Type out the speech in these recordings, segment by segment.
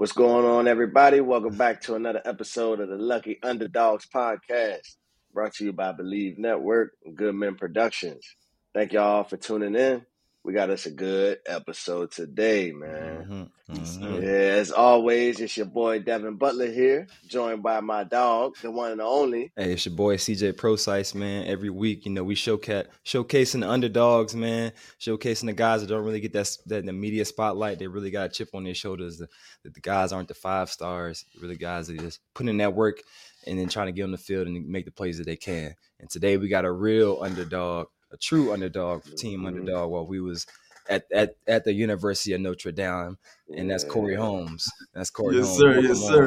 What's going on, everybody? Welcome back to another episode of the Lucky Underdogs Podcast, brought to you by Believe Network and Good Men Productions. Thank y'all for tuning in. We got us a good episode today, man. Mm-hmm. Mm-hmm. Yeah, as always, it's your boy Devin Butler here, joined by my dog, the one and only. Hey, it's your boy CJ Prosise, man. Every week, you know, we showcase showcasing the underdogs, man. Showcasing the guys that don't really get that that in the media spotlight. They really got a chip on their shoulders. That the, the guys aren't the five stars. Really, guys that just putting in that work and then trying to get on the field and make the plays that they can. And today we got a real underdog a true underdog, team mm-hmm. underdog, while we was at, at at the University of Notre Dame, and that's Corey Holmes. That's Corey. Holmes. Yes, Holmes. sir. Yes, sir.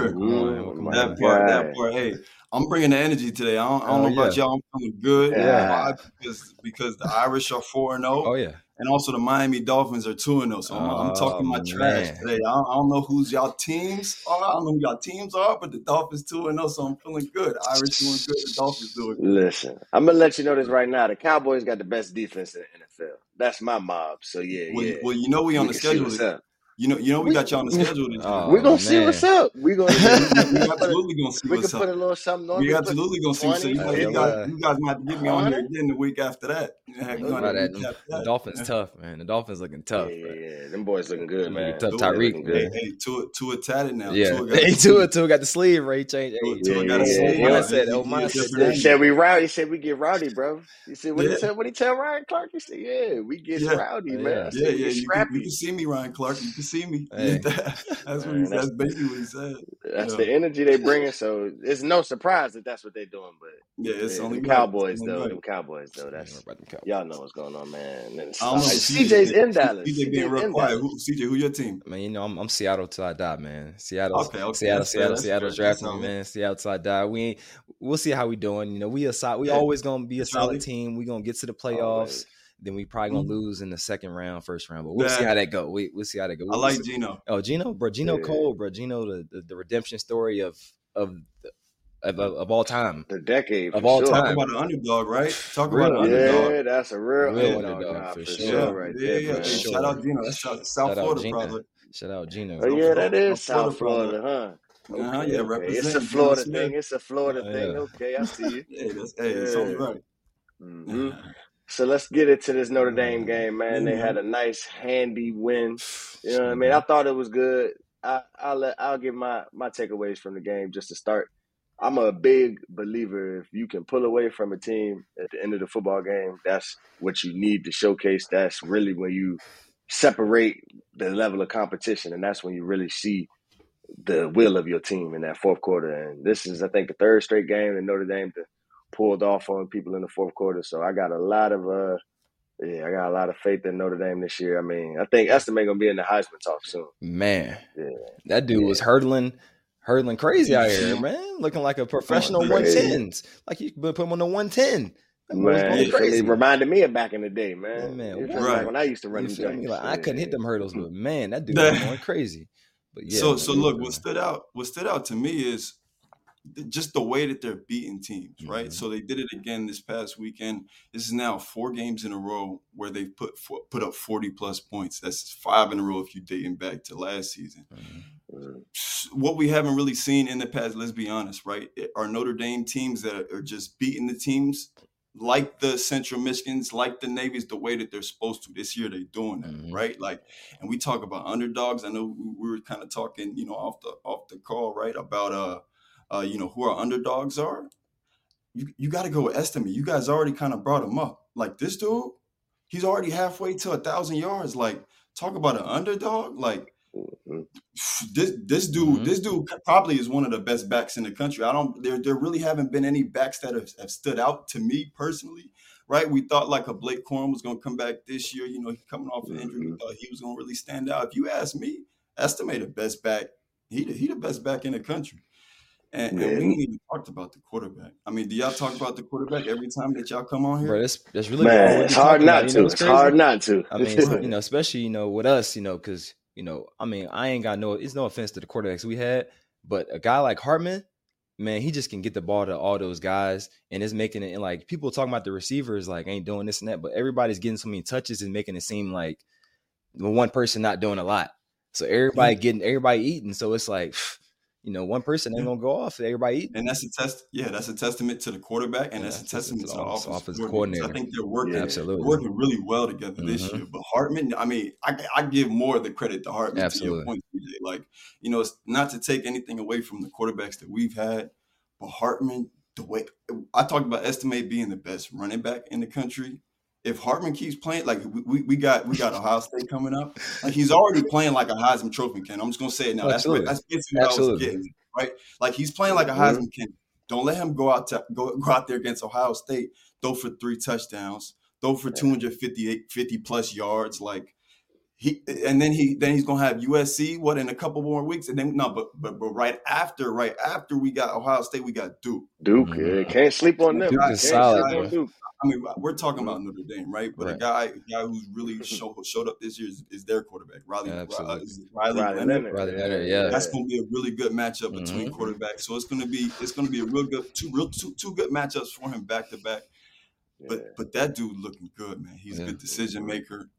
that part. That part. Hey, I'm bringing the energy today. I don't, I don't oh, know about yeah. y'all. I'm feeling good. Yeah. Because because the Irish are four and zero. Oh yeah and also the Miami Dolphins are two and zero. So I'm, oh, I'm talking my oh, trash today. I don't, I don't, know who's y'all teams are. I don't know who y'all teams are, but the Dolphins two and zero. So I'm feeling good. Irish doing good. The Dolphins doing good. Listen, I'm gonna let you know this right now. The Cowboys got the best defense in the NFL. That's my mob. So yeah, well, yeah. Well, you know we on the schedule. You know, you know, we, we got you on the schedule. This oh, we're gonna man. see what's up. We're gonna we absolutely gonna see we what's can put a little something on. We absolutely gonna see what's up. You, know, you, guys, you guys might get me on here again the week after that. that. The Dolphins yeah. tough, man. The Dolphins looking tough. Yeah, yeah, yeah. Them boys looking good, man. Tough Tyreek. Hey, hey, Tua, Tua tatted now. Yeah, hey, Tua, Tua got the sleeve. Ray changed. Hey, Tua got a sleeve. Mindset. Oh, mindset. He said we rowdy. He said we get rowdy, bro. He said what he said. What he tell Ryan Clark? He said, yeah, we get rowdy, man. Yeah, yeah. You can see me, Ryan Clark. You can see me. that's what he, that's basically what he said. That's the energy they bringing. So it's no surprise that that's what they're doing. But yeah, it's yeah, only Cowboys right. though. The Cowboys though. That's y'all know what's going on, man. And I don't. CJ's in Dallas. CJ being real quiet. Who, CJ, who your team? I mean, you know, I'm, I'm Seattle till I die, man. Seattle, okay, okay. Seattle, Seattle, Seattle drafting me, man. Seattle till I die. We ain't. We'll see how we doing. You know, we a. We always gonna be a solid team. We gonna get to the playoffs. Always then we probably gonna mm-hmm. lose in the second round, first round. But we'll see how that go. We we'll see how that go. We'll I like see. Geno. Oh, Geno, bro, Geno yeah. Cole, bro, Geno, the, the, the redemption story of of of, of, of, all time, the decade of all sure. time. Talk about an underdog, right? Talk real, about an underdog. Yeah, that's a real, real underdog, underdog for, for sure. sure. Right yeah, there, yeah. Hey, sure. Shout out Geno. That's South, South Shout Florida, Geno. probably. Shout out Geno. Oh yeah, that is South Florida, huh? Okay, uh-huh, yeah, okay. It's a Florida thing. It's a Florida thing. Okay, I see you. hey, that's, hey, yeah. sounds right. Mm-hmm. So let's get into this Notre mm-hmm. Dame game, man. They had mm-hmm. a nice, handy win. You know what I mean? I thought it was good. I, I'll let I'll give my my takeaways from the game just to start. I'm a big believer if you can pull away from a team at the end of the football game, that's what you need to showcase. That's really when you separate the level of competition, and that's when you really see the will of your team in that fourth quarter. And this is, I think, the third straight game in Notre Dame to pulled off on people in the fourth quarter. So I got a lot of uh yeah, I got a lot of faith in Notre Dame this year. I mean, I think Estime gonna be in the Heisman talk soon. Man, yeah, that dude yeah. was hurdling, hurdling crazy out here, man. Looking like a professional one tens, like you put him on the one ten. Man, it reminded me of back in the day, man. man, man right. like when I used to run them Like, I couldn't hit them hurdles, but man, that dude was going crazy. But yeah. So, so look, what stood out, what stood out to me is just the way that they're beating teams, right? Mm-hmm. So they did it again this past weekend. This is now four games in a row where they've put put up forty plus points. That's five in a row if you dating back to last season. Mm-hmm. What we haven't really seen in the past, let's be honest, right? Are Notre Dame teams that are just beating the teams like the Central Michigans, like the Navies, the way that they're supposed to. This year they're doing that, mm-hmm. right? Like, and we talk about underdogs. I know we were kind of talking, you know, off the off the call, right? About uh uh, you know, who our underdogs are, you, you got to go with Estime. You guys already kind of brought him up. Like this dude, he's already halfway to a thousand yards. Like, talk about an underdog. Like mm-hmm. this this dude, mm-hmm. this dude probably is one of the best backs in the country. I don't there there really haven't been any backs that have, have stood out to me personally. Right, we thought like a Blake Corum was going to come back this year. You know, he coming off an injury. We mm-hmm. thought he was going to really stand out. If you ask me, Estime the best back. He he the best back in the country. And, and, we ain't even talked about the quarterback. I mean, do y'all talk about the quarterback every time that y'all come on here? Bro, that's, that's really Man, it's hard not about, to. You know, it's, it's hard not to. I mean, you know, especially you know with us, you know, because you know, I mean, I ain't got no. It's no offense to the quarterbacks we had, but a guy like Hartman, man, he just can get the ball to all those guys, and it's making it and like people talking about the receivers like ain't doing this and that, but everybody's getting so many touches and making it seem like one person not doing a lot. So everybody mm-hmm. getting everybody eating. So it's like you know, one person ain't gonna go off. Everybody eating. And that's a test. Yeah, that's a testament to the quarterback, and Yeah, that's a testament to the offensive offensive coordinator. I think they're working, Yeah. Absolutely. working really well together this Mhm. year. But Hartman, I mean, I, I give more of the credit to Hartman Absolutely. to your point, CJ. Like, you know, it's not to take anything away from the quarterbacks that we've had, but Hartman, the way I talked about Estime being the best running back in the country. If Hartman keeps playing, like we, we, got we got Ohio State coming up, like he's already playing like a Heisman Trophy can. I'm just gonna say it now. That's Absolutely. that's basically what I was Absolutely. getting, right? Like he's playing like a Mhm. Heisman can. Don't let him go out to go, go out there against Ohio State, throw for three touchdowns, throw for 258 50 plus yards. Like he and then he then he's gonna have USC what in a couple more weeks. And then no, but but but right after, right after we got Ohio State, we got Duke. Duke, yeah, can't sleep on them. Duke is solid, on. Duke. I mean, we're talking about Notre Dame, right? But a guy, a guy who's really show, showed up this year is, is their quarterback, Riley. Yeah, uh, absolutely. is Riley, Riley Leonard. Leonard. Riley Leonard, yeah. That's going to be a really good matchup between Mhm. quarterbacks. So it's going to be it's going to be a real good two real two, two good matchups for him back to back. But but that dude looking good, man. He's Yeah. a good decision maker.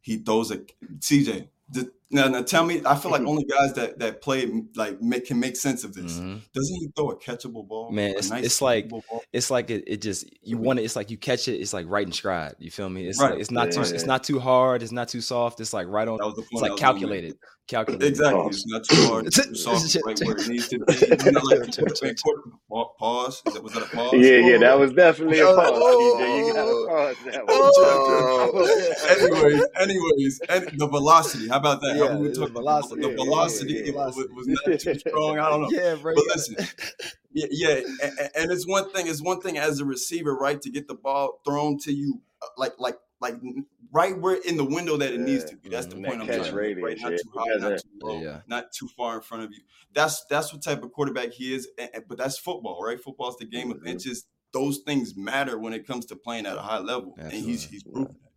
He throws a CJ. th- now, now tell me, I feel like only guys that that play like make can make sense of this. Mhm. Doesn't he throw a catchable ball? Man, it's- nice it's like- ball? It's like it, it just you want it. It's like you catch it. It's like right in stride. You feel me? It's Right. like, it's not too. Yeah. It's not too hard. It's not too soft. It's like right on. That was the It's point. like I was gonna make. calculated. Calculated. Exactly. Pause. It's not too hard. It's too soft. Right where it needs to be. You know, like, quarterback- quarter- pa- pause. Is that, was that a pause? Yeah, yeah, that was definitely a pause. oh, TJ. You got to pause that one. Oh. anyways, anyways, and the velocity. How about that? Yeah, How we were the talking velocity. The Yeah, yeah, velocity yeah, yeah. was, was not too strong. I don't know. Yeah, bro. But listen, Yeah, yeah, and, and it's one thing. It's one thing as a receiver, right, to get the ball thrown to you, uh, like, like, like, right where in the window that it needs to be. That's the Mhm. point That I'm catch trying to make, right? Not yeah. too high, not too low, Yeah. not too far in front of you. That's that's what type of quarterback he is. and- and- but that's football, right? Football's the game of Mhm. inches. Those things matter when it comes to playing at a high level, and he's Absolutely. he's proven that.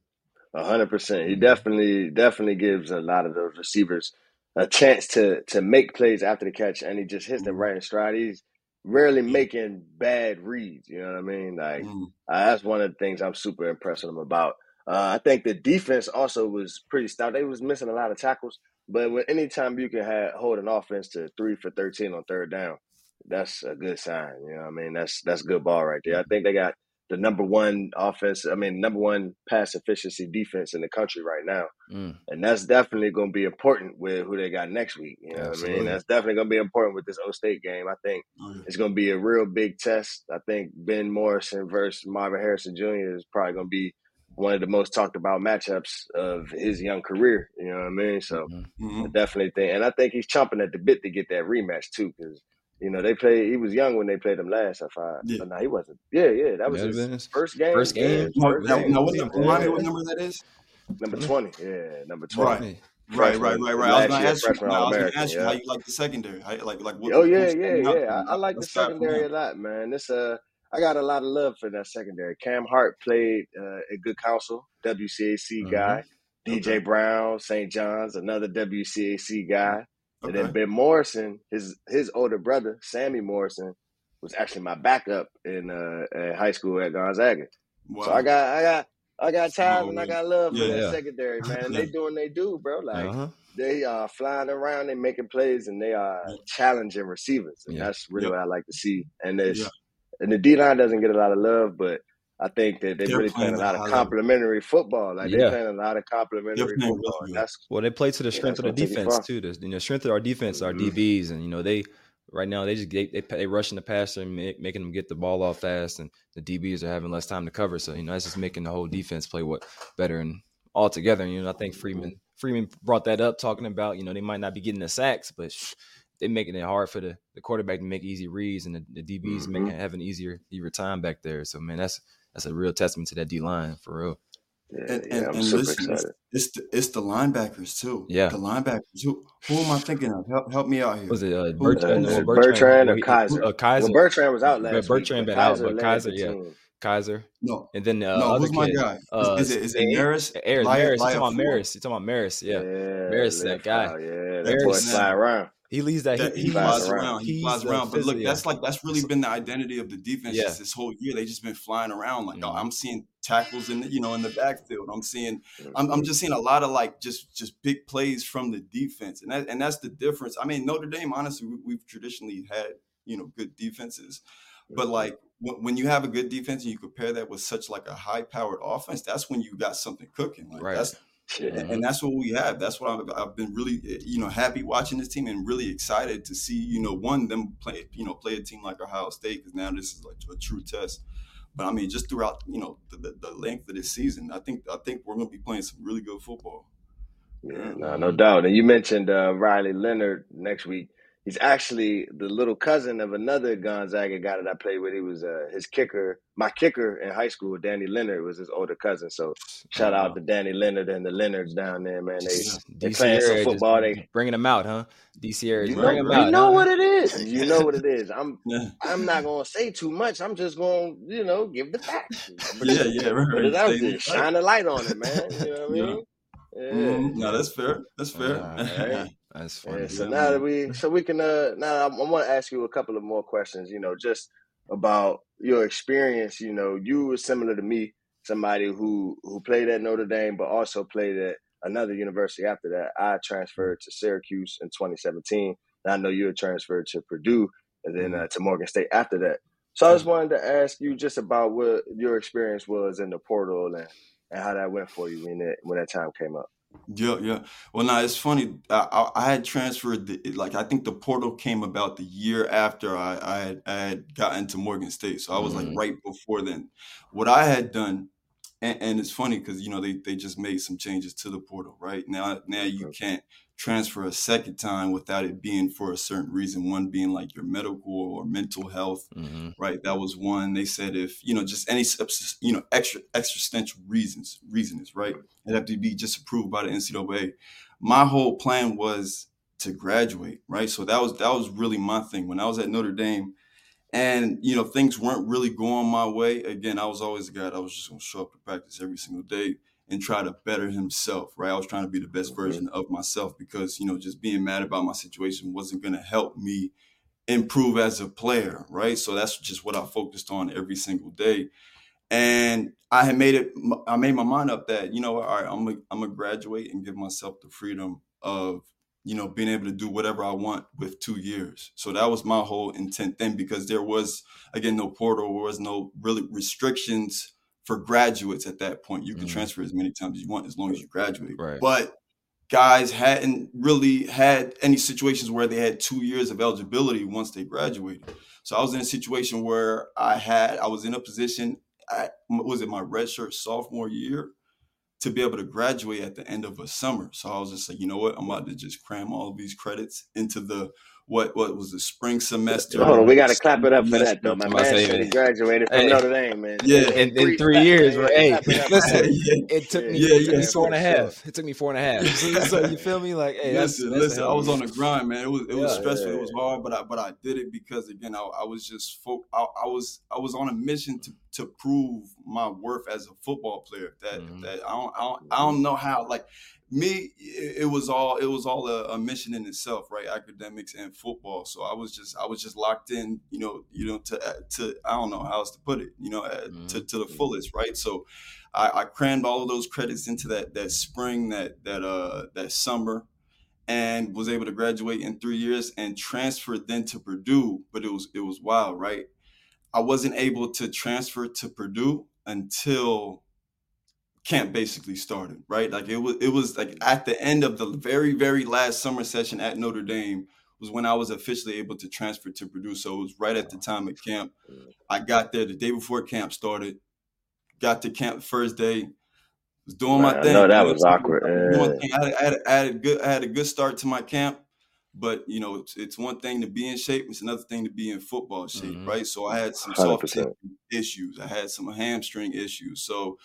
A hundred percent. He Mhm. definitely definitely gives a lot of those receivers a chance to to make plays after the catch, and he just hits them Mhm. right in stride. He's rarely making bad reads. You know what I mean? Like Mhm. uh, that's one of the things I'm super impressed with him about. Uh, I think the defense also was pretty stout. They was missing a lot of tackles, but when anytime you can have, hold an offense to three for thirteen on third down, that's a good sign. You know what I mean? That's that's good ball right there. I think they got the number one offense. I mean, number one pass efficiency defense in the country right now, Mm, and that's definitely going to be important with who they got next week. You know what I mean? That's definitely going to be important with this O State game. I think yeah. it's going to be a real big test. I think Ben Morrison versus Marvin Harrison Jr. is probably going to be one of the most talked about matchups of his young career. You know what I mean? So mhm. Mhm. I definitely think, and I think he's chomping at the bit to get that rematch too, because you know they played. He was young when they played him last. If I, Yeah. but no, he wasn't. Yeah, yeah, that was That'd his been first game. first game? his No, first now, game. now what, Yeah. number- remind what number that is? Number twenty. Yeah, number twenty. Right. Right, right, right, right. I was gonna ask you. freshman I was gonna ask you yeah. how you like the secondary. How, like, like what? Oh yeah, yeah, yeah. I, I like the let's start secondary a lot, man. This uh, I got a lot of love for that secondary. Cam Hart played uh, at Good Counsel, WCAC Mhm. guy. DJ Okay. Brown, St. John's, another WCAC guy. And then Ben Morrison, his his older brother, Sammy Morrison, was actually my backup in uh high school at Gonzaga. Wow. So I got I got I got time and I got love for Yeah, that yeah. secondary, man. Yeah. they doing they do, bro. Like uh-huh. they are flying around, they making plays, and they are challenging receivers, and that's really what I like to see. And this, and the D line doesn't get a lot of love, but I think that they're, They're really playing playing a lot of high level. complimentary football. Like Yeah. they're playing a lot of complimentary football. really that's Well, they play to the strength that's of the gonna take it defense too. The you know strength of our defense, our Mhm. DBs, and you know they right now they just they they, they rushing the passer and make, making them get the ball off fast, and the DBs are having less time to cover. So you know that's just making the whole defense play what better and all together. You know I think Freeman Freeman brought that up, talking about you know they might not be getting the sacks, but sh- they're making it hard for the, the quarterback to make easy reads, and the, the DBs Mhm. making having easier easier time back there. So man, that's that's a real testament to that D line for real. yeah, And, yeah. and, I'm and super listen, it's, excited. it's the it's the linebackers too. Yeah. the linebackers. Who who am I thinking of? Help help me out here. Was it uh, Who- Bert, Uh, no, Bertrand or Kiser? Uh, Kiser. Well, Bertrand was out Yeah, last Bertrand week, been out, Kiser but Kiser, yeah. team. Kiser, no, and then uh, no. other Who's my kid, guy? Uh, is, is it is it A- Maris? Ayers, Lia- Maris. You Lia talking about Maris? You talking about Maris? Yeah, yeah, Maris, that guy. Fowler, Yeah, that Maris boy fly around. He leads that. that he, he, flies around. around. He flies around. But look, that's like that's really been the identity of the defense Yeah. this whole year. They just been flying around. Like Mhm. I'm seeing tackles in the, you know in the backfield. I'm seeing I'm, Mm-hmm. I'm just seeing a lot of like just just big plays from the defense, and that and that's the difference. I mean, Notre Dame, honestly, we, we've traditionally had you know good defenses, but like when, when you have a good defense and you compare that with such like a high powered offense, that's when you got something cooking. Like Right. that's And that's what we have. That's what I've, I've been really, eh, you know, happy watching this team and really excited to see, you know, one them play, you know, play a team like Ohio State because now this is like a true test. But I mean, just throughout, you know, the, the, the length of this season, I think I think we're going to be playing some really good football. Yeah, no, no doubt. And you mentioned uh, Riley Leonard next week. He's actually the little cousin of another Gonzaga guy that I played with. He was uh, his kicker, my kicker in high school. Danny Leonard was his older cousin. So shout out to Danny Leonard and the Leonards down there, man. They they playing some football. They bringing them out, huh? DC area, you know, bring them out. you know huh? what it is. You know what it is. I'm Yeah, I'm not gonna say too much. I'm just gonna you know give the facts. yeah, yeah. Right, right. out there. Shine a light on it, man. You know what I Yeah. mean? Yeah. Mhm. No, that's fair. That's fair. Alright. That's funny. Yeah, so now that we, so we can, uh, now I, I want to ask you a couple of more questions. You know, just about your experience. You know, you were similar to me, somebody who who played at Notre Dame, but also played at another university after that. I transferred to Syracuse in 2017, and I know you had transferred to Purdue and then uh, to Morgan State after that. So I just wanted to ask you just about what your experience was in the portal and, and how that went for you when that when that time came up. Yeah, yeah. Well, now it's funny. I, I, I had transferred. The, like I think the portal came about the year after I, I had I had gotten to Morgan State, so I was like Mhm. right before then. What I had done, and, and it's funny because you know they they just made some changes to the portal. Right now, now you can't transfer a second time without it being for a certain reason. One being like your medical or mental health hmm right? That was one. They said if you know just any you know extra existential reasons reasons, right? It have to be just approved by the NCAA. My whole plan was to graduate, right? So that was that was really my thing when I was at Notre Dame, and you know things weren't really going my way. Again, I was always the guy that was just going to show up to practice every single day and try to better himself, right? I was trying to be the best Mhm. version of myself because you know just being mad about my situation wasn't going to help me improve as a player, right? So that's just what I focused on every single day. And I had made it, I made my mind up that, you know, all right, I'm gonna, I'm gonna graduate and give myself the freedom of, you know, being able to do whatever I want with two years. So that was my whole intent then because there was, again, no portal, there was no really restrictions for graduates at that point. You can Mhm. transfer as many times as you want as long as you graduate. Right. But guys hadn't really had any situations where they had two years of eligibility once they graduated. So I was in a situation where I had I was in a position I was it my redshirt sophomore year to be able to graduate at the end of a summer. So I was just like, you know what, I'm about to just cram all of these credits into the what what was the spring semester. Hold on, we got to clap it up for that though. My I'm man about said he graduated from Hey. Notre Dame, man. Yeah. In, in Three three years, man. right? Hey, it listen. Yeah. it took me, Yeah, it took yeah, me four and a for sure. It took me four and a half. So, so you feel me? Like, hey, listen, that's a listen. hell I was on the grind, man. It was it was Yeah. stressful. Yeah. It was hard, but I but I did it because again, I, I was just fo- I, I was I was on a mission to to prove my worth as a football player. That Mhm. that I don't, I don't I don't know how like me. It, was all it was all a, a mission in itself, right? Academics and football. So I was just I was just locked in, you know, you know to to I don't know how else to put it, you know, uh, to to the fullest, right? So. I, I crammed all of those credits into that that spring, that that uh that summer, and was able to graduate in three years and transferred then to Purdue. But it was it was wild, right? I wasn't able to transfer to Purdue until camp basically started, right? Like it was it was like at the end of the very very last summer session at Notre Dame was when I was officially able to transfer to Purdue. So it was right at the time of camp. I got there the day before camp started. Got to camp first day. Was doing my Man, thing. No, that you was awkward. doing my Yeah. thing. I had, I, had, I had a good I had a good start to my camp, but you know it's, it's one thing to be in shape. It's another thing to be in football shape, Mhm. right? So I had some soft 100%. tissue issues. I had some hamstring issues. So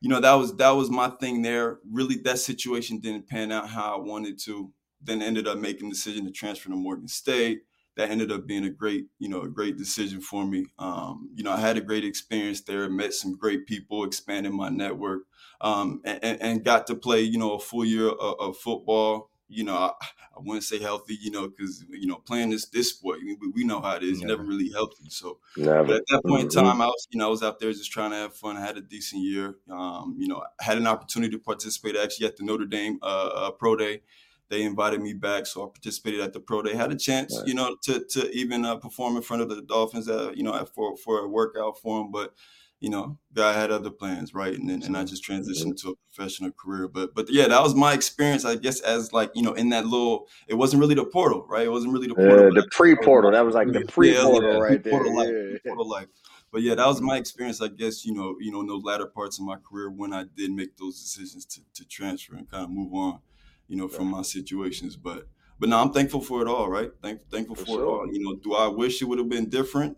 you know that was that was my thing there. Really, that situation didn't pan out how I wanted to. Then ended up making the decision to transfer to Morgan State. That ended up being a great, you know, a great decision for me. Um, you know, I had a great experience there. Met some great people, expanded my network, um, and, and got to play, you know, a full year of, of football. You know, I, I wouldn't say healthy, you know, because you know, playing this this sport, we, we know how it is. Never, never really healthy. So, Never. but at that point mm-hmm. in time, I was, you know, I was out there just trying to have fun. I had a decent year. Um, you know, I had an opportunity to participate actually at the Notre Dame uh, uh, Pro Day. They invited me back, so I participated at the Pro Day. Had a chance, right. you know, to to even uh, perform in front of the Dolphins, uh, you know, for for a workout for them, but you know, guy had other plans, right? And then, and I mm-hmm. just transitioned mm-hmm. to a professional career. But but yeah, that was my experience, I guess, as like you know, in that little. It wasn't really the portal, right? It wasn't really the uh, portal. the pre-portal. That was like the pre-portal yeah, right there. Life, yeah. Portal life. But yeah, that was my experience, I guess. You know, you know, in those latter parts of my career when I did make those decisions to to transfer and kind of move on, you know, from my situations. But but now I'm thankful for it all, right? Thank, thankful for, for sure. it all. You know, do I wish it would have been different?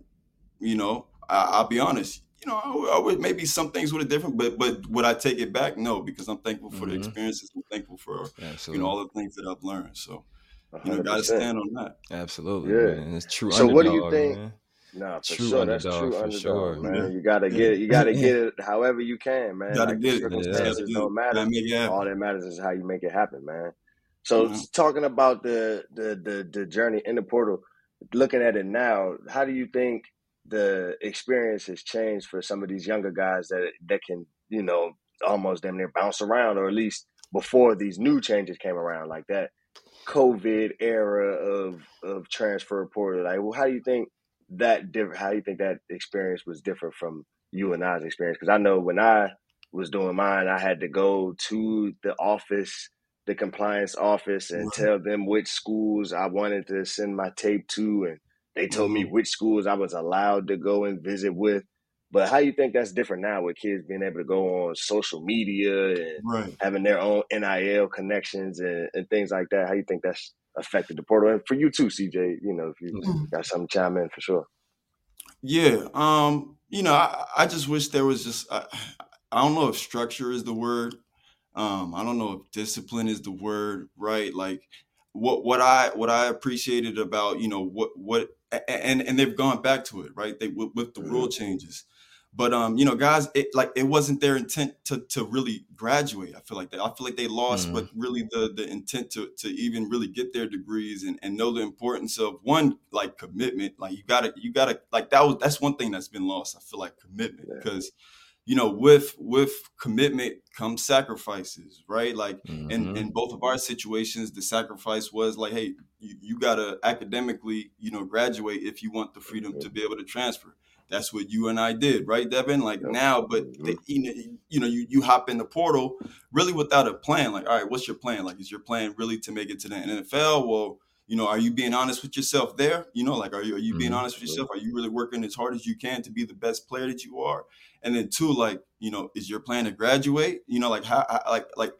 You know, I, I'll be honest you know, I, I, would maybe some things would have different, but but would I take it back? No, because I'm thankful for mm-hmm. the experiences. I'm thankful for Absolutely. you know all the things that I've learned. So you know, got to stand on that. Absolutely, yeah. Man. It's true. So what do you think? Man. Nah, for true sure. That's true underdog, sure, man. Yeah. You gotta get it. You gotta get it however you can, man. You gotta like, get it. Circumstances don't matter. All that matters is how you make it happen, man. So mm-hmm. talking about the, the the the journey in the portal, looking at it now, how do you think the experience has changed for some of these younger guys that that can you know almost damn near bounce around, or at least before these new changes came around, like that COVID era of of transfer portal. Like, well, how do you think that different? How do you think that experience was different from you and I's experience? Because I know when I was doing mine, I had to go to the office, the compliance office, and tell them which schools I wanted to send my tape to, and they told me which schools I was allowed to go and visit with. But how you think that's different now with kids being able to go on social media and right. having their own NIL connections and, and, things like that? How you think that's affected the portal? And for you too, CJ, you know, if you mm-hmm. got something to chime in for sure. Yeah. Um, you know, I, I just wish there was just I, I don't know if structure is the word. Um, I don't know if discipline is the word, right? Like what what I what I appreciated about, you know, what what and and they've gone back to it, right? They with, with the rule mm-hmm. changes. But um, you know, guys, it like it wasn't their intent to to really graduate. I feel like that. I feel like they lost, mm-hmm. but really the the intent to to even really get their degrees and, and know the importance of one like commitment. Like you gotta you gotta like that was that's one thing that's been lost. I feel like commitment because. Yeah you know with with commitment comes sacrifices right like mm-hmm. in in both of our situations the sacrifice was like hey you, you gotta academically you know graduate if you want the freedom to be able to transfer that's what you and I did, right, Devin? Like yep. now, but the, you know, you know, you you hop in the portal really without a plan. Like, all right, what's your plan? Like, is your plan really to make it to the NFL? Well, you know, are you being honest with yourself there? You know, like, are you are you being mm-hmm. honest with yourself? Are you really working as hard as you can to be the best player that you are? And then two, like, you know, is your plan to graduate? You know, like how, like, like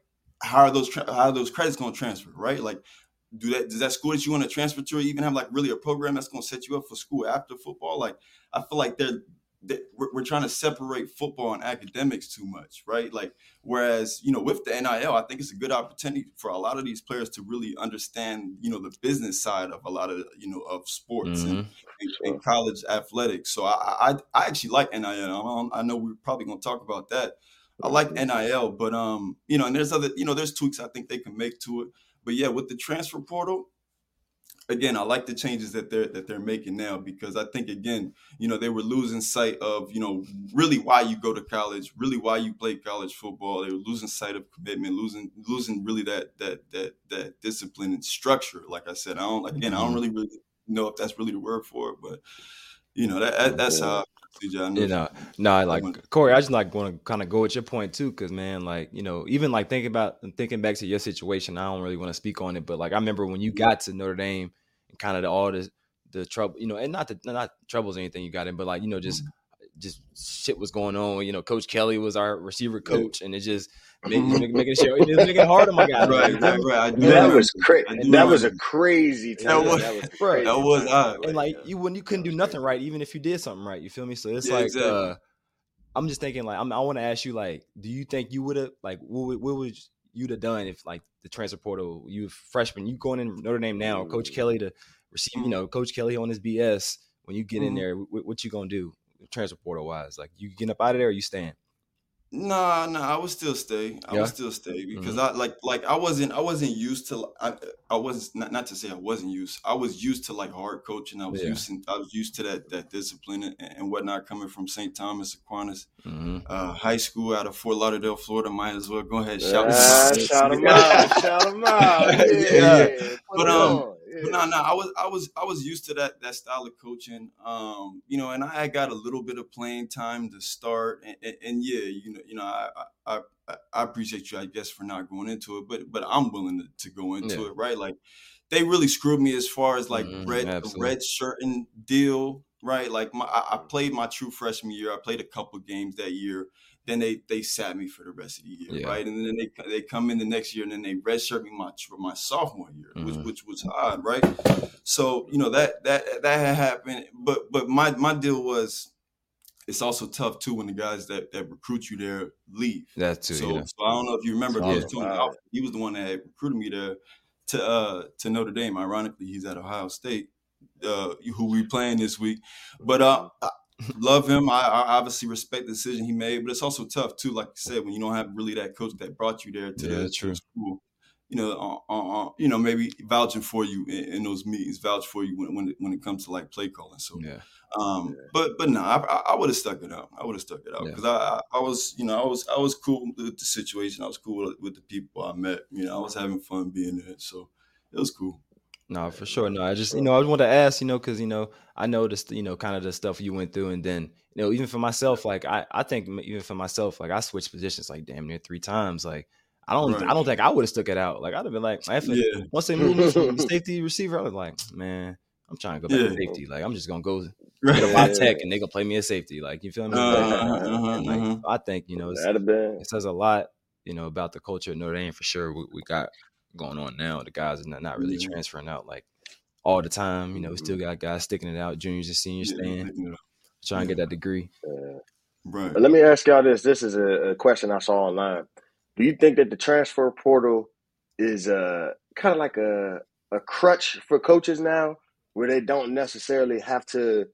how are those tra- how are those credits going to transfer, right? Like, do that does that school that you want to transfer to even have like really a program that's going to set you up for school after football? Like, I feel like they're we're, we're trying to separate football and academics too much, right? Like, whereas you know, with the NIL, I think it's a good opportunity for a lot of these players to really understand, you know, the business side of a lot of you know of sports mm-hmm. and, and, and, college athletics. So I, I, I actually like NIL. I know we're probably going to talk about that. I like NIL, but um, you know, and there's other, you know, there's tweaks I think they can make to it. But yeah, with the transfer portal, again, I like the changes that they're that they're making now because I think again, you know, they were losing sight of you know really why you go to college, really why you play college football. They were losing sight of commitment, losing losing really that that that that discipline and structure. Like I said, I don't again, I don't mm-hmm. really really know if that's really the word for it, but you know that that's how you know, no, I like Corey. I just like want to kind of go with your point too, because man, like you know, even like thinking about thinking back to your situation, I don't really want to speak on it, but like I remember when you got to Notre Dame and kind of the, all the the trouble, you know, and not the not troubles or anything you got in, but like you know, just mm-hmm. Just shit was going on. You know, Coach Kelly was our receiver coach, and it just making making it show, making it hard on my guys. Right, right, right. That was crazy. That was a crazy time. That was, that was, crazy that was uh, and like you when you couldn't do nothing right, even if you did something right. You feel me? So it's yeah, like. Exactly. uh I'm just thinking like I'm, i want to ask you like, do you think you would have like what, what would you'd have done if like the transfer portal you freshman you going in Notre Dame now, Coach Kelly to receive you know Coach Kelly on his BS when you get mm-hmm. in there, what, what, you gonna do transfer portal wise? Like you getting up out of there or you staying? Nah, nah, I would still stay. I Yeah. would still stay because Mhm. I like like I wasn't I wasn't used to I I was not not to say I wasn't used. I was used to like hard coaching. I was Yeah. used to, I was used to that that discipline and, and whatnot coming from St. Thomas Aquinas hmm uh, High School out of Fort Lauderdale, Florida. Might as well go ahead and shout Ah, them out. shout them out. Shout them out. Yeah. Yeah, But, um, on. Yeah. But no, no, I was, I was, I was used to that that style of coaching. Um, you know, and I got a little bit of playing time to start, and, and, and yeah, you know, you know, I, I, I, I appreciate you, I guess, for not going into it, but, but I'm willing to, to go into Yeah. it, right? Like, they really screwed me as far as like Mhm, red, the absolutely. red shirting deal, right? Like, my, I, I played my true freshman year. I played a couple games that year. Then they they sat me for the rest of the year, Yeah. right? And then they they come in the next year and then they redshirt me my my sophomore year, which Mhm. which was odd, right? So you know that that that had happened, but but my my deal was it's also tough too when the guys that that recruit you there leave. That too. So, yeah. so I don't know if you remember Yeah. Coach Tony Alford, He was the one that had recruited me there to uh to Notre Dame. Ironically, he's at Ohio State, uh, who we playing this week. But uh, I love him. I, I obviously respect the decision he made, but it's also tough too. Like you said, when you don't have really that coach that brought you there to, Yeah, the, true. school. You know, uh, uh, uh, you know, maybe vouching for you in, in those meetings, vouch for you when when it, when it comes to like play calling. So Yeah. um, but but no, I, I would have stuck it out. I would have stuck it out because I, I I was you know I was I was cool with the situation. I was cool with, with the people I met. You know, I was having fun being there, so it was cool. No, for sure. No, I just you know I just want to ask you know because you know I noticed you know kind of the stuff you went through and then you know even for myself like I I think even for myself like I switched positions like damn near three times like I don't Right. I don't think I would have stuck it out like I'd have been like Yeah, once they moved me from safety receiver I was like man I'm trying to go back Yeah. to safety like I'm just gonna go get right. a my tech and they gonna play me a safety like you feel me Uh, Like, uh, uh, and, like, uh, I think you know it's, That'd have been. it says a lot, you know, about the culture at Notre Dame for sure. We, we got going on now. The guys are not, not really Yeah. transferring out like all the time. You know, we still got guys sticking it out, juniors and seniors Mm-hmm. yeah, staying, picking it up. trying to get that degree. Yeah. right. But let me ask y'all this. This is a, a question I saw online. Do you think that the transfer portal is uh, kind of like a, a crutch for coaches now, where they don't necessarily have to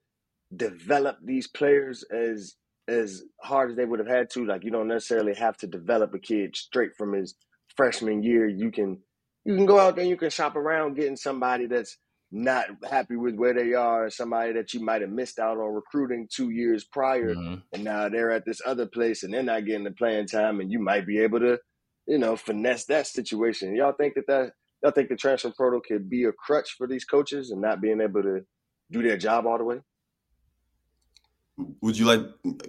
develop these players as as hard as they would have had to? Like you don't necessarily have to develop a kid straight from his freshman year. You can you can go out there and you can shop around getting somebody that's not happy with where they are, somebody that you might have missed out on recruiting two years prior Mhm. and now they're at this other place and they're not getting the playing time and you might be able to you know finesse that situation y'all think that that y'all think the transfer portal could be a crutch for these coaches and not being able to do their job all the way Would you like?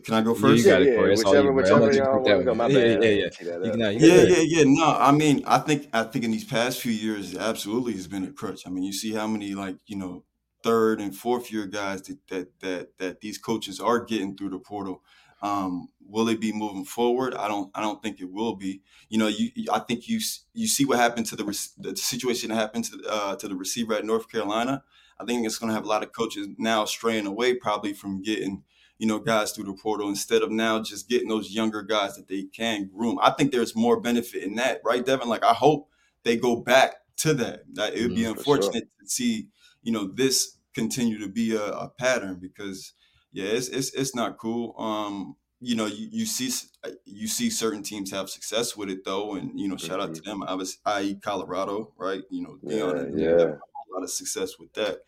Can I go first? Yeah, got it, yeah, Corey. It's all whichever, you, whichever you y'all want to that go. My Yeah, bad. yeah, I yeah. didn't tee that You can, you Yeah, yeah, yeah. No, I mean, I think I think in these past few years, it absolutely has been a crutch. I mean, you see how many like you know third and fourth year guys that that that, that these coaches are getting through the portal. Um, will it be moving forward? I don't. I don't think it will be. You know, you. I think you. You see what happened to the rec- the situation that happened to uh, to the receiver at North Carolina. I think it's going to have a lot of coaches now straying away probably from getting you know guys through the portal instead of now just getting those younger guys that they can groom. I think there's more benefit in that, right, Devin? Like I hope they go back to that. That it would be Mhm. For sure. unfortunate to see you know this continue to be a, a pattern because yeah, it's it's it's not cool. Um, you know, you, you see you see certain teams have success with it though, and you know, shout out to them. I was i.e., Colorado, right? You know, Yeah, Deion them yeah. a lot of success with that.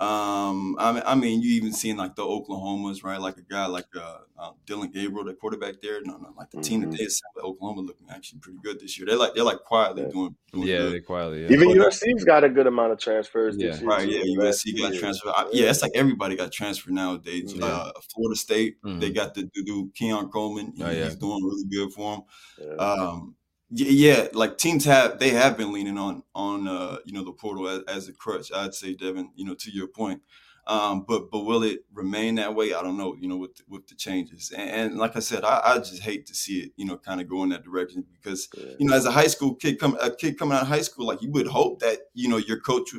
Um, I mean, I mean, you even seen like the Oklahomas, right? Like a guy like uh, uh, Dillon Gabriel, the quarterback there. No, no, like the team that Mhm. they have, Oklahoma looking actually pretty good this year. They're like they're like quietly Yeah. doing, doing yeah, good. they quietly. Yeah. Even But- USC's got a good amount of transfers Yeah. this year. Right, yeah, USC got years. transferred. I- Yeah, it's like everybody got transferred nowadays. Yeah. Uh, Florida State, they Mhm. got the dude Keon Coleman. He- Oh, yeah. He's doing really good for them. Yeah. Um, yeah, yeah, like teams have they have been leaning on on uh, you know the portal as, as a crutch. I'd say, Devin, you know, to your point. Um, but but will it remain that way? I don't know. You know, with the, with the changes, and, and like I said, I, I just hate to see it. You know, kind of go in that direction because Yeah. you know, as a high school kid, come a kid coming out of high school, like you would hope that you know your coach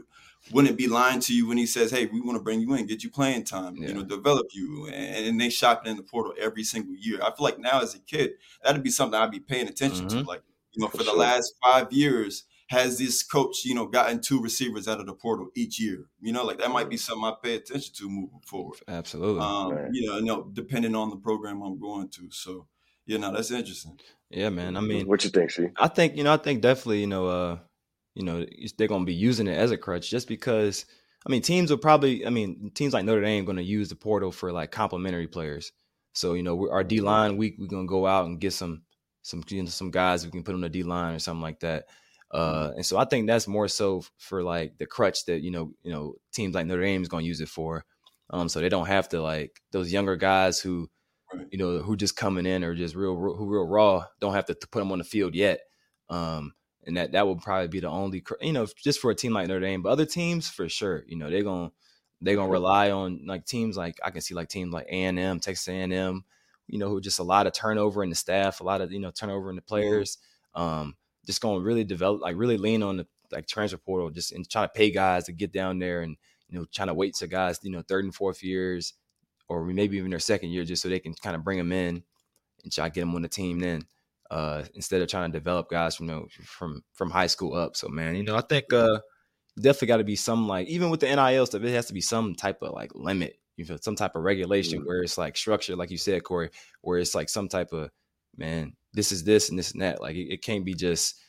wouldn't be lying to you when he says, "Hey, we want to bring you in, get you playing time, Yeah. you know, develop you," and, and they shop it in the portal every single year. I feel like now as a kid, that'd be something I'd be paying attention to. Mhm. Like, you know, For for, the sure. last five years, has this coach, you know, gotten two receivers out of the portal each year? You know, like that might be something I pay attention to moving forward. Absolutely. Um, Right. you know, you know, depending on the program I'm going to. So, you know, that's interesting. Yeah, man. I mean, what you think, see? I think you know, I think definitely, you know, uh, you know, they're going to be using it as a crutch just because. I mean, teams will probably. I mean, teams like Notre Dame going to use the portal for like complimentary players. So you know, our D line week, we're gonna go out and get some some you know, some guys we can put on the D line or something like that. Uh, and so I think that's more so for like the crutch that you know you know teams like Notre Dame is going to use it for. Um, so they don't have to like those younger guys who you know who just coming in or just real who real raw don't have to, to put them on the field yet. Um, and that that would probably be the only you know just for a team like Notre Dame, but other teams for sure, you know they're gonna they're gonna rely on like teams like I can see like teams like A and M, Texas A and M, you know, who just a lot of turnover in the staff, a lot of you know turnover in the players. Um, just going to really develop, like really lean on the like transfer portal, just and try to pay guys to get down there and you know trying to wait to guys you know third and fourth years or maybe even their second year just so they can kind of bring them in and try to get them on the team then uh, instead of trying to develop guys from you know, from from high school up. So man, you know I think uh, definitely got to be some like even with the NIL stuff, it has to be some type of like limit. You know, some type of regulation mm-hmm. where it's like structure, like you said, Corey, where it's like some type of man, this is this and this and that. Like it, it can't be just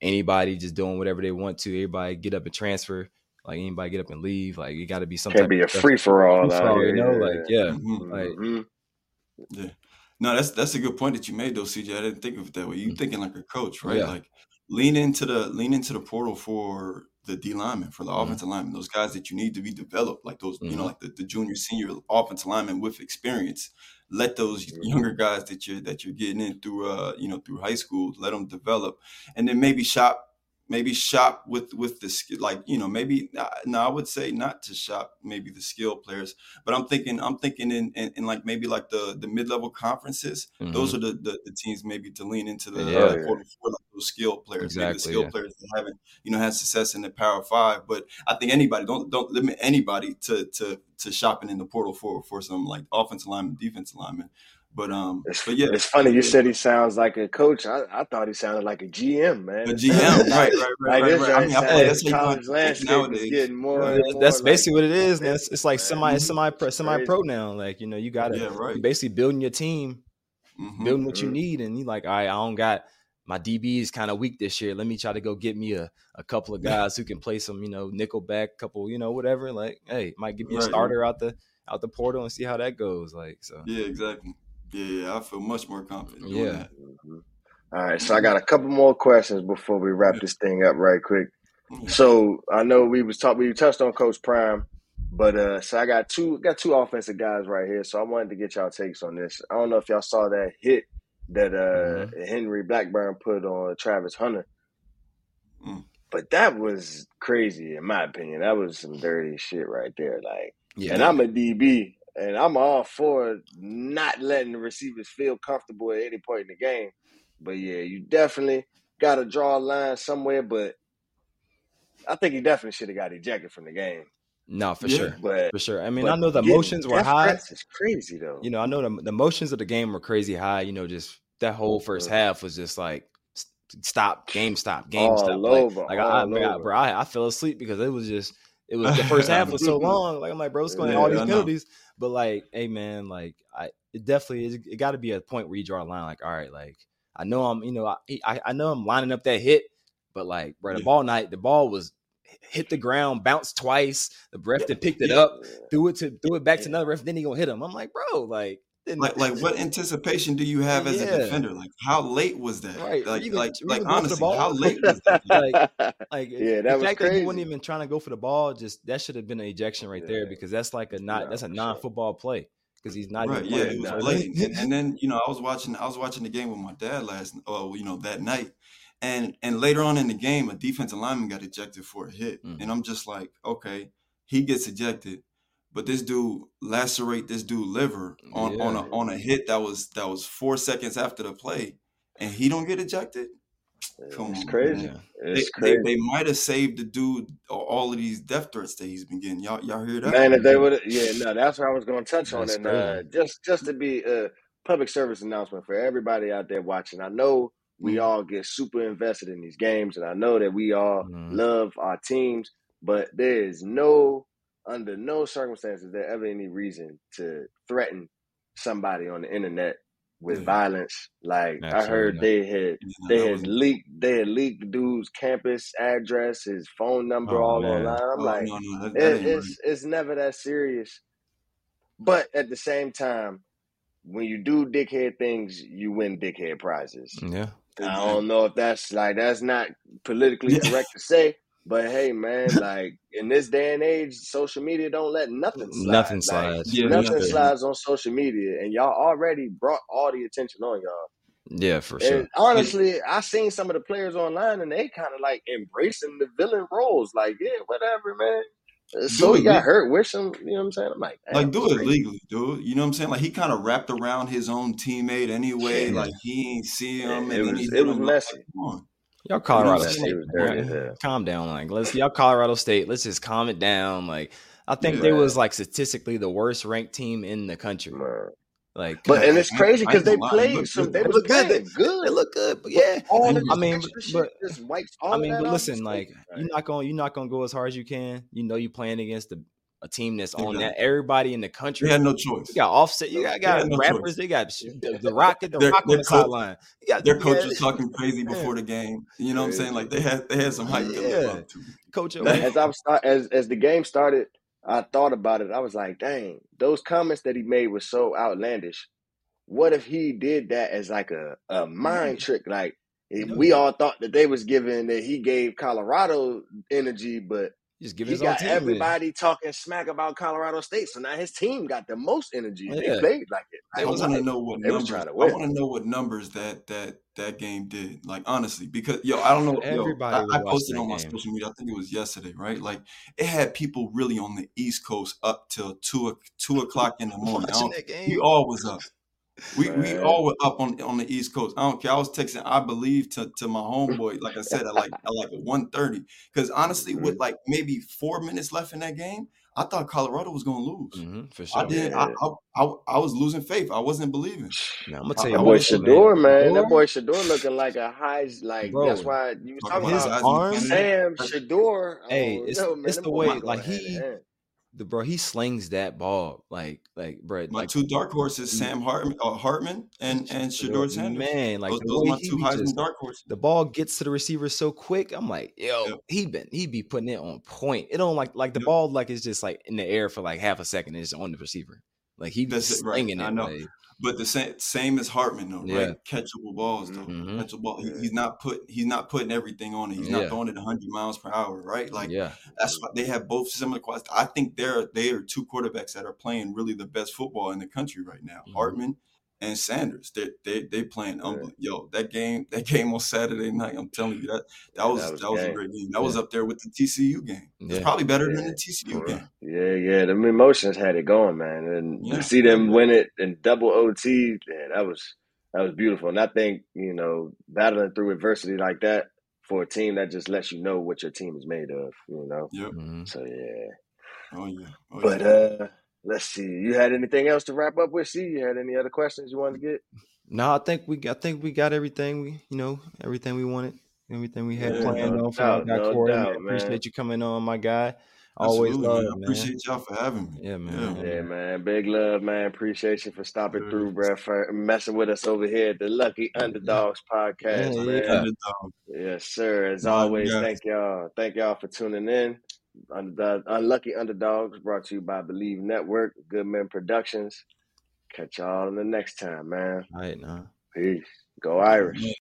anybody just doing whatever they want to. Everybody get up and transfer. Like anybody get up and leave. Like it got to be something. Can't be a free for all. You know, like yeah, mm-hmm. like mm-hmm. yeah. No, that's that's a good point that you made though, CJ. I didn't think of it that way. You mm-hmm. thinking like a coach, right? Yeah. Like lean into the lean into the portal for the D lineman, for the mm-hmm. offensive lineman, those guys that you need to be developed, like those, mm-hmm. you know, mm-hmm. like the, the junior, senior offensive lineman with experience. Let those mm-hmm. younger guys that you're that you're getting in through uh, you know, through high school, let them develop. And then maybe shop maybe shop with with the like you know maybe uh, no i would say not to shop maybe the skill players but i'm thinking i'm thinking in in, in like maybe like the the mid-level conferences mm-hmm. those are the, the, the teams maybe to lean into the yeah, uh, yeah. like those skill players exactly, maybe the skill yeah. players that haven't you know had success in the power five but i think anybody don't don't limit anybody to to to shopping in the portal for for some like offensive lineman defensive lineman but um, it's, but yeah, it's funny you said he sounds like a coach. I, I thought he sounded like a GM, man. A GM, right, right, right, right, right. I mean, I play that's college landscape nowadays. getting more. Yeah, more that's basically what it is. Man. It's, it's like semi, semi, semi pro now. Like you know, you got to yeah, right. basically building your team, mm-hmm. building what mm-hmm. you need, and you like, all right, I don't got my DB is kind of weak this year. Let me try to go get me a, a couple of guys who can play some, you know, nickel back, couple, you know, whatever. Like, hey, might give me a starter out the out the portal and see how that goes. Like, so yeah, exactly. Yeah, yeah, I feel much more confident. yeah. Mm-hmm. All right, so I got a couple more questions before we wrap this thing up right quick. So I know we was talking, we touched on Coach Prime, but uh, so I got two got two offensive guys right here. So I wanted to get y'all takes on this. I don't know if y'all saw that hit that uh, mm-hmm. Henry Blackburn put on Travis Hunter, mm. but that was crazy in my opinion. That was some dirty shit right there. Like, yeah. and I'm a DB. And I'm all for not letting the receivers feel comfortable at any point in the game. But yeah, you definitely got to draw a line somewhere. But I think he definitely should have got ejected from the game. No, for yeah, sure, but, for sure. I mean, I know the emotions were high. It's crazy though. You know, I know the the emotions of the game were crazy high. You know, just that whole 1st half was just like stop, game stop, game all stop. Over, like, like I, I, bro, I, I fell asleep because it was just it was the first half was so long. Like I'm like, bro, it's going yeah, all these penalties. But like, hey man, like I it definitely is it gotta be a point where you draw a line, like, all right, like I know I'm, you know, I I, I know I'm lining up that hit, but like, bro, the yeah. ball night, the ball was hit the ground, bounced twice. The ref yeah. picked it up, threw it to threw it back to another ref. Then he gonna hit him. I'm like, bro, like like like what anticipation do you have as yeah. a defender? Like how late was that? Right. Like even, like like honestly, how late was that? like, like yeah, that the was fact crazy. that he wasn't even trying to go for the ball, just that should have been an ejection right yeah. there because that's like a not yeah, that's a non football sure. play because he's not right. yeah, it was late. and, and, then you know I was watching I was watching the game with my dad last oh you know that night. And and later on in the game, a defensive lineman got ejected for a hit. Mm. And I'm just like, okay, he gets ejected but this dude lacerate this dude liver on yeah. on a on a hit that was that was four seconds after the play, and he don't get ejected. Come it's on, crazy. It's they, crazy. They, they might have saved the dude all of these death threats that he's been getting. Y'all, y'all hear that? Man, if they would, yeah, no, that's what I was going to touch on, and uh, just just to be a public service announcement for everybody out there watching. I know we mm. all get super invested in these games, and I know that we all mm. love our teams, but there is no under no circumstances there ever any reason to threaten somebody on the internet with Yeah. violence. Like I heard not. they had they had leaked they had leaked dude's campus address, his phone number Oh, all man. online. I'm oh, like, no, no, that, that it, it's right. it's never that serious. But at the same time, when you do dickhead things, you win dickhead prizes. Yeah. I don't know if that's like that's not politically correct to say, but hey, man, like in this day and age, social media don't let nothing slide. Nothing Like, slides. Yeah, nothing nothing. slides on social media, and y'all already brought all the attention on y'all. Yeah, for sure. And honestly, I seen some of the players online, and they kind of like embracing the villain roles. Like, yeah, whatever, man. Uh, So he got man. hurt. Wish him. You know what I'm saying? I'm like, Like damn, do it crazy. legally, dude. You know what I'm saying? Like he kind of wrapped around his own teammate anyway. Yeah. Like he ain't see him, It, and it was he it was him. Like, messy. come on. Y'all Colorado what I'm Messy. saying? It State, was dirty as man. hell. calm down. Like let's y'all Colorado State. Let's just calm it down. Like I think Yeah. they was like statistically the worst ranked team in the country. Like But and it's crazy because they gonna lie. He played some. good They they though. was look good. They, playing good. they look good. But yeah. I mean, but, just wipes all I mean, but listen, like slate. you're not gonna you're not gonna go as hard as you can. You know, you're playing against the, a team that's on that. Everybody in the They country. had no choice. You got Offset. You got, got had no rappers. choice. They got the, the Rock. The Their Rock on the coach, sideline. You their you coach got was talking crazy before the game. You know what I'm saying? Like they had they had some hype yeah. Coach as I was start, as as the game started, I thought about it. I was like, dang, those comments that he made were so outlandish. What if he did that as like a, a mind trick? Like we all thought that they was giving that he gave Colorado energy, but just give he his own got team. in. everybody talking smack about Colorado State. So now his team got the most energy. and They played like it. they I Like want to know what numbers. I want to know what numbers that that that game did. Like honestly, because yo, I don't know. Yo, Everybody I, I posted on my game. social media. I think it was yesterday, right? Like it had people really on the East Coast up till two two o'clock in the morning. I Watching don't. that We all was up. We we all were up on on the East Coast. I don't care. I was texting, I believe, to, to my homeboy, like I said, at like at like one thirty. Because honestly, with Mhm. like maybe four minutes left in that game, I thought Colorado was gonna lose. hmm for I didn't. I, I I I was losing faith. I wasn't believing. Now I'm gonna I, tell you That one boy wasn't thing, believing. man. Shedeur, man. That boy Shedeur looking like a high. Like that's why you was talking about his about Heisman arms. Sam Shedeur. Hey, Oh it's no, man, it's the way like going hand in he hand. The bro he slings that ball like like bro My like two dark horses, Sam Hartman, uh, Hartman and and Shedeur, Sanders. man, like Those those are my two Heisman just dark horses. the ball gets to the receiver so quick. I'm like, yo, he been he be putting it on point. It don't like like the ball like it's just like in the air for like half a second. It's on the receiver. Like he be That's it, right? slinging I it. know. Like But the same same as Hartman though, yeah, right? Catchable balls though. Mhm. hmm Catchable ball. He, he's not put he's not putting everything on it. He's not yeah, throwing it 100 miles per hour, right? Like yeah. that's why they have both similar qualities. I think they're they are two quarterbacks that are playing really the best football in the country right now. hmm Hartman and Sanders. They they they playing Yeah. unbelievable. Yo, that game that game on Saturday night. I'm telling you that that was that was that was a great game. That was up there with the TCU game. It's yeah. probably better than the TCU game. Yeah, yeah. The emotions had it going, man, and to see them win it in double OT, yeah, that was that was beautiful. And I think you know battling through adversity like that for a team that just lets you know what your team is made of. You know, Yep. hmm so yeah. Oh yeah. Oh But yeah. uh, let's see. You had anything else to wrap up with? See, you had any other questions you wanted to get? No, I think we I think we got everything we you know everything we wanted, everything we had Yeah, Yeah, planned no on for my doubt, guy no Corey. Doubt, man. appreciate you coming on, my guy. Always Absolutely, love, man. appreciate y'all for having me. Yeah, Yeah. man. Yeah, And man. Big love, man. Appreciate you for stopping Good. through, bro, for messing with us over here at the Lucky Underdogs podcast, Lucky man. yeah. underdog. Yes, sir. As No, always, thank y'all. Thank y'all for tuning in. Under, Unlucky Underdogs brought to you by Believe Network, Goodman Productions. Catch y'all in the next time, man. All right, now. Peace. Go Irish.